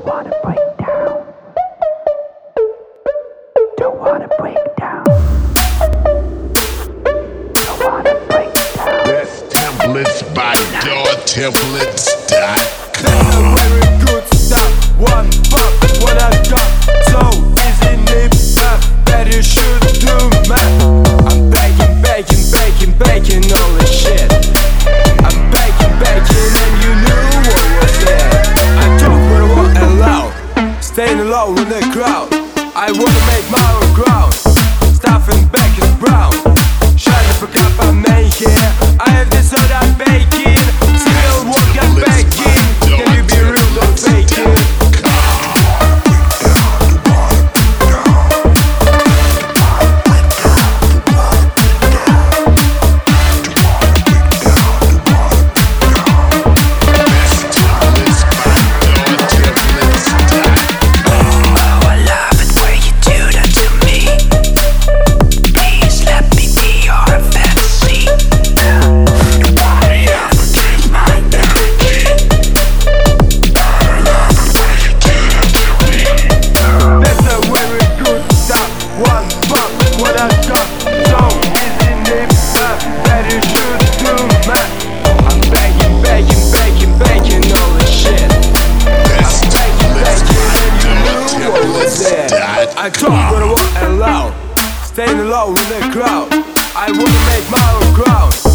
Don't wanna break down. Don't wanna break down. Don't wanna break down. Templates by yourtemplates.com. Very good stop. One. staying alone in the crowd. I wanna make my own crowd. I talk what I want and loud, staying low with the crowd. I wanna make my own crowd.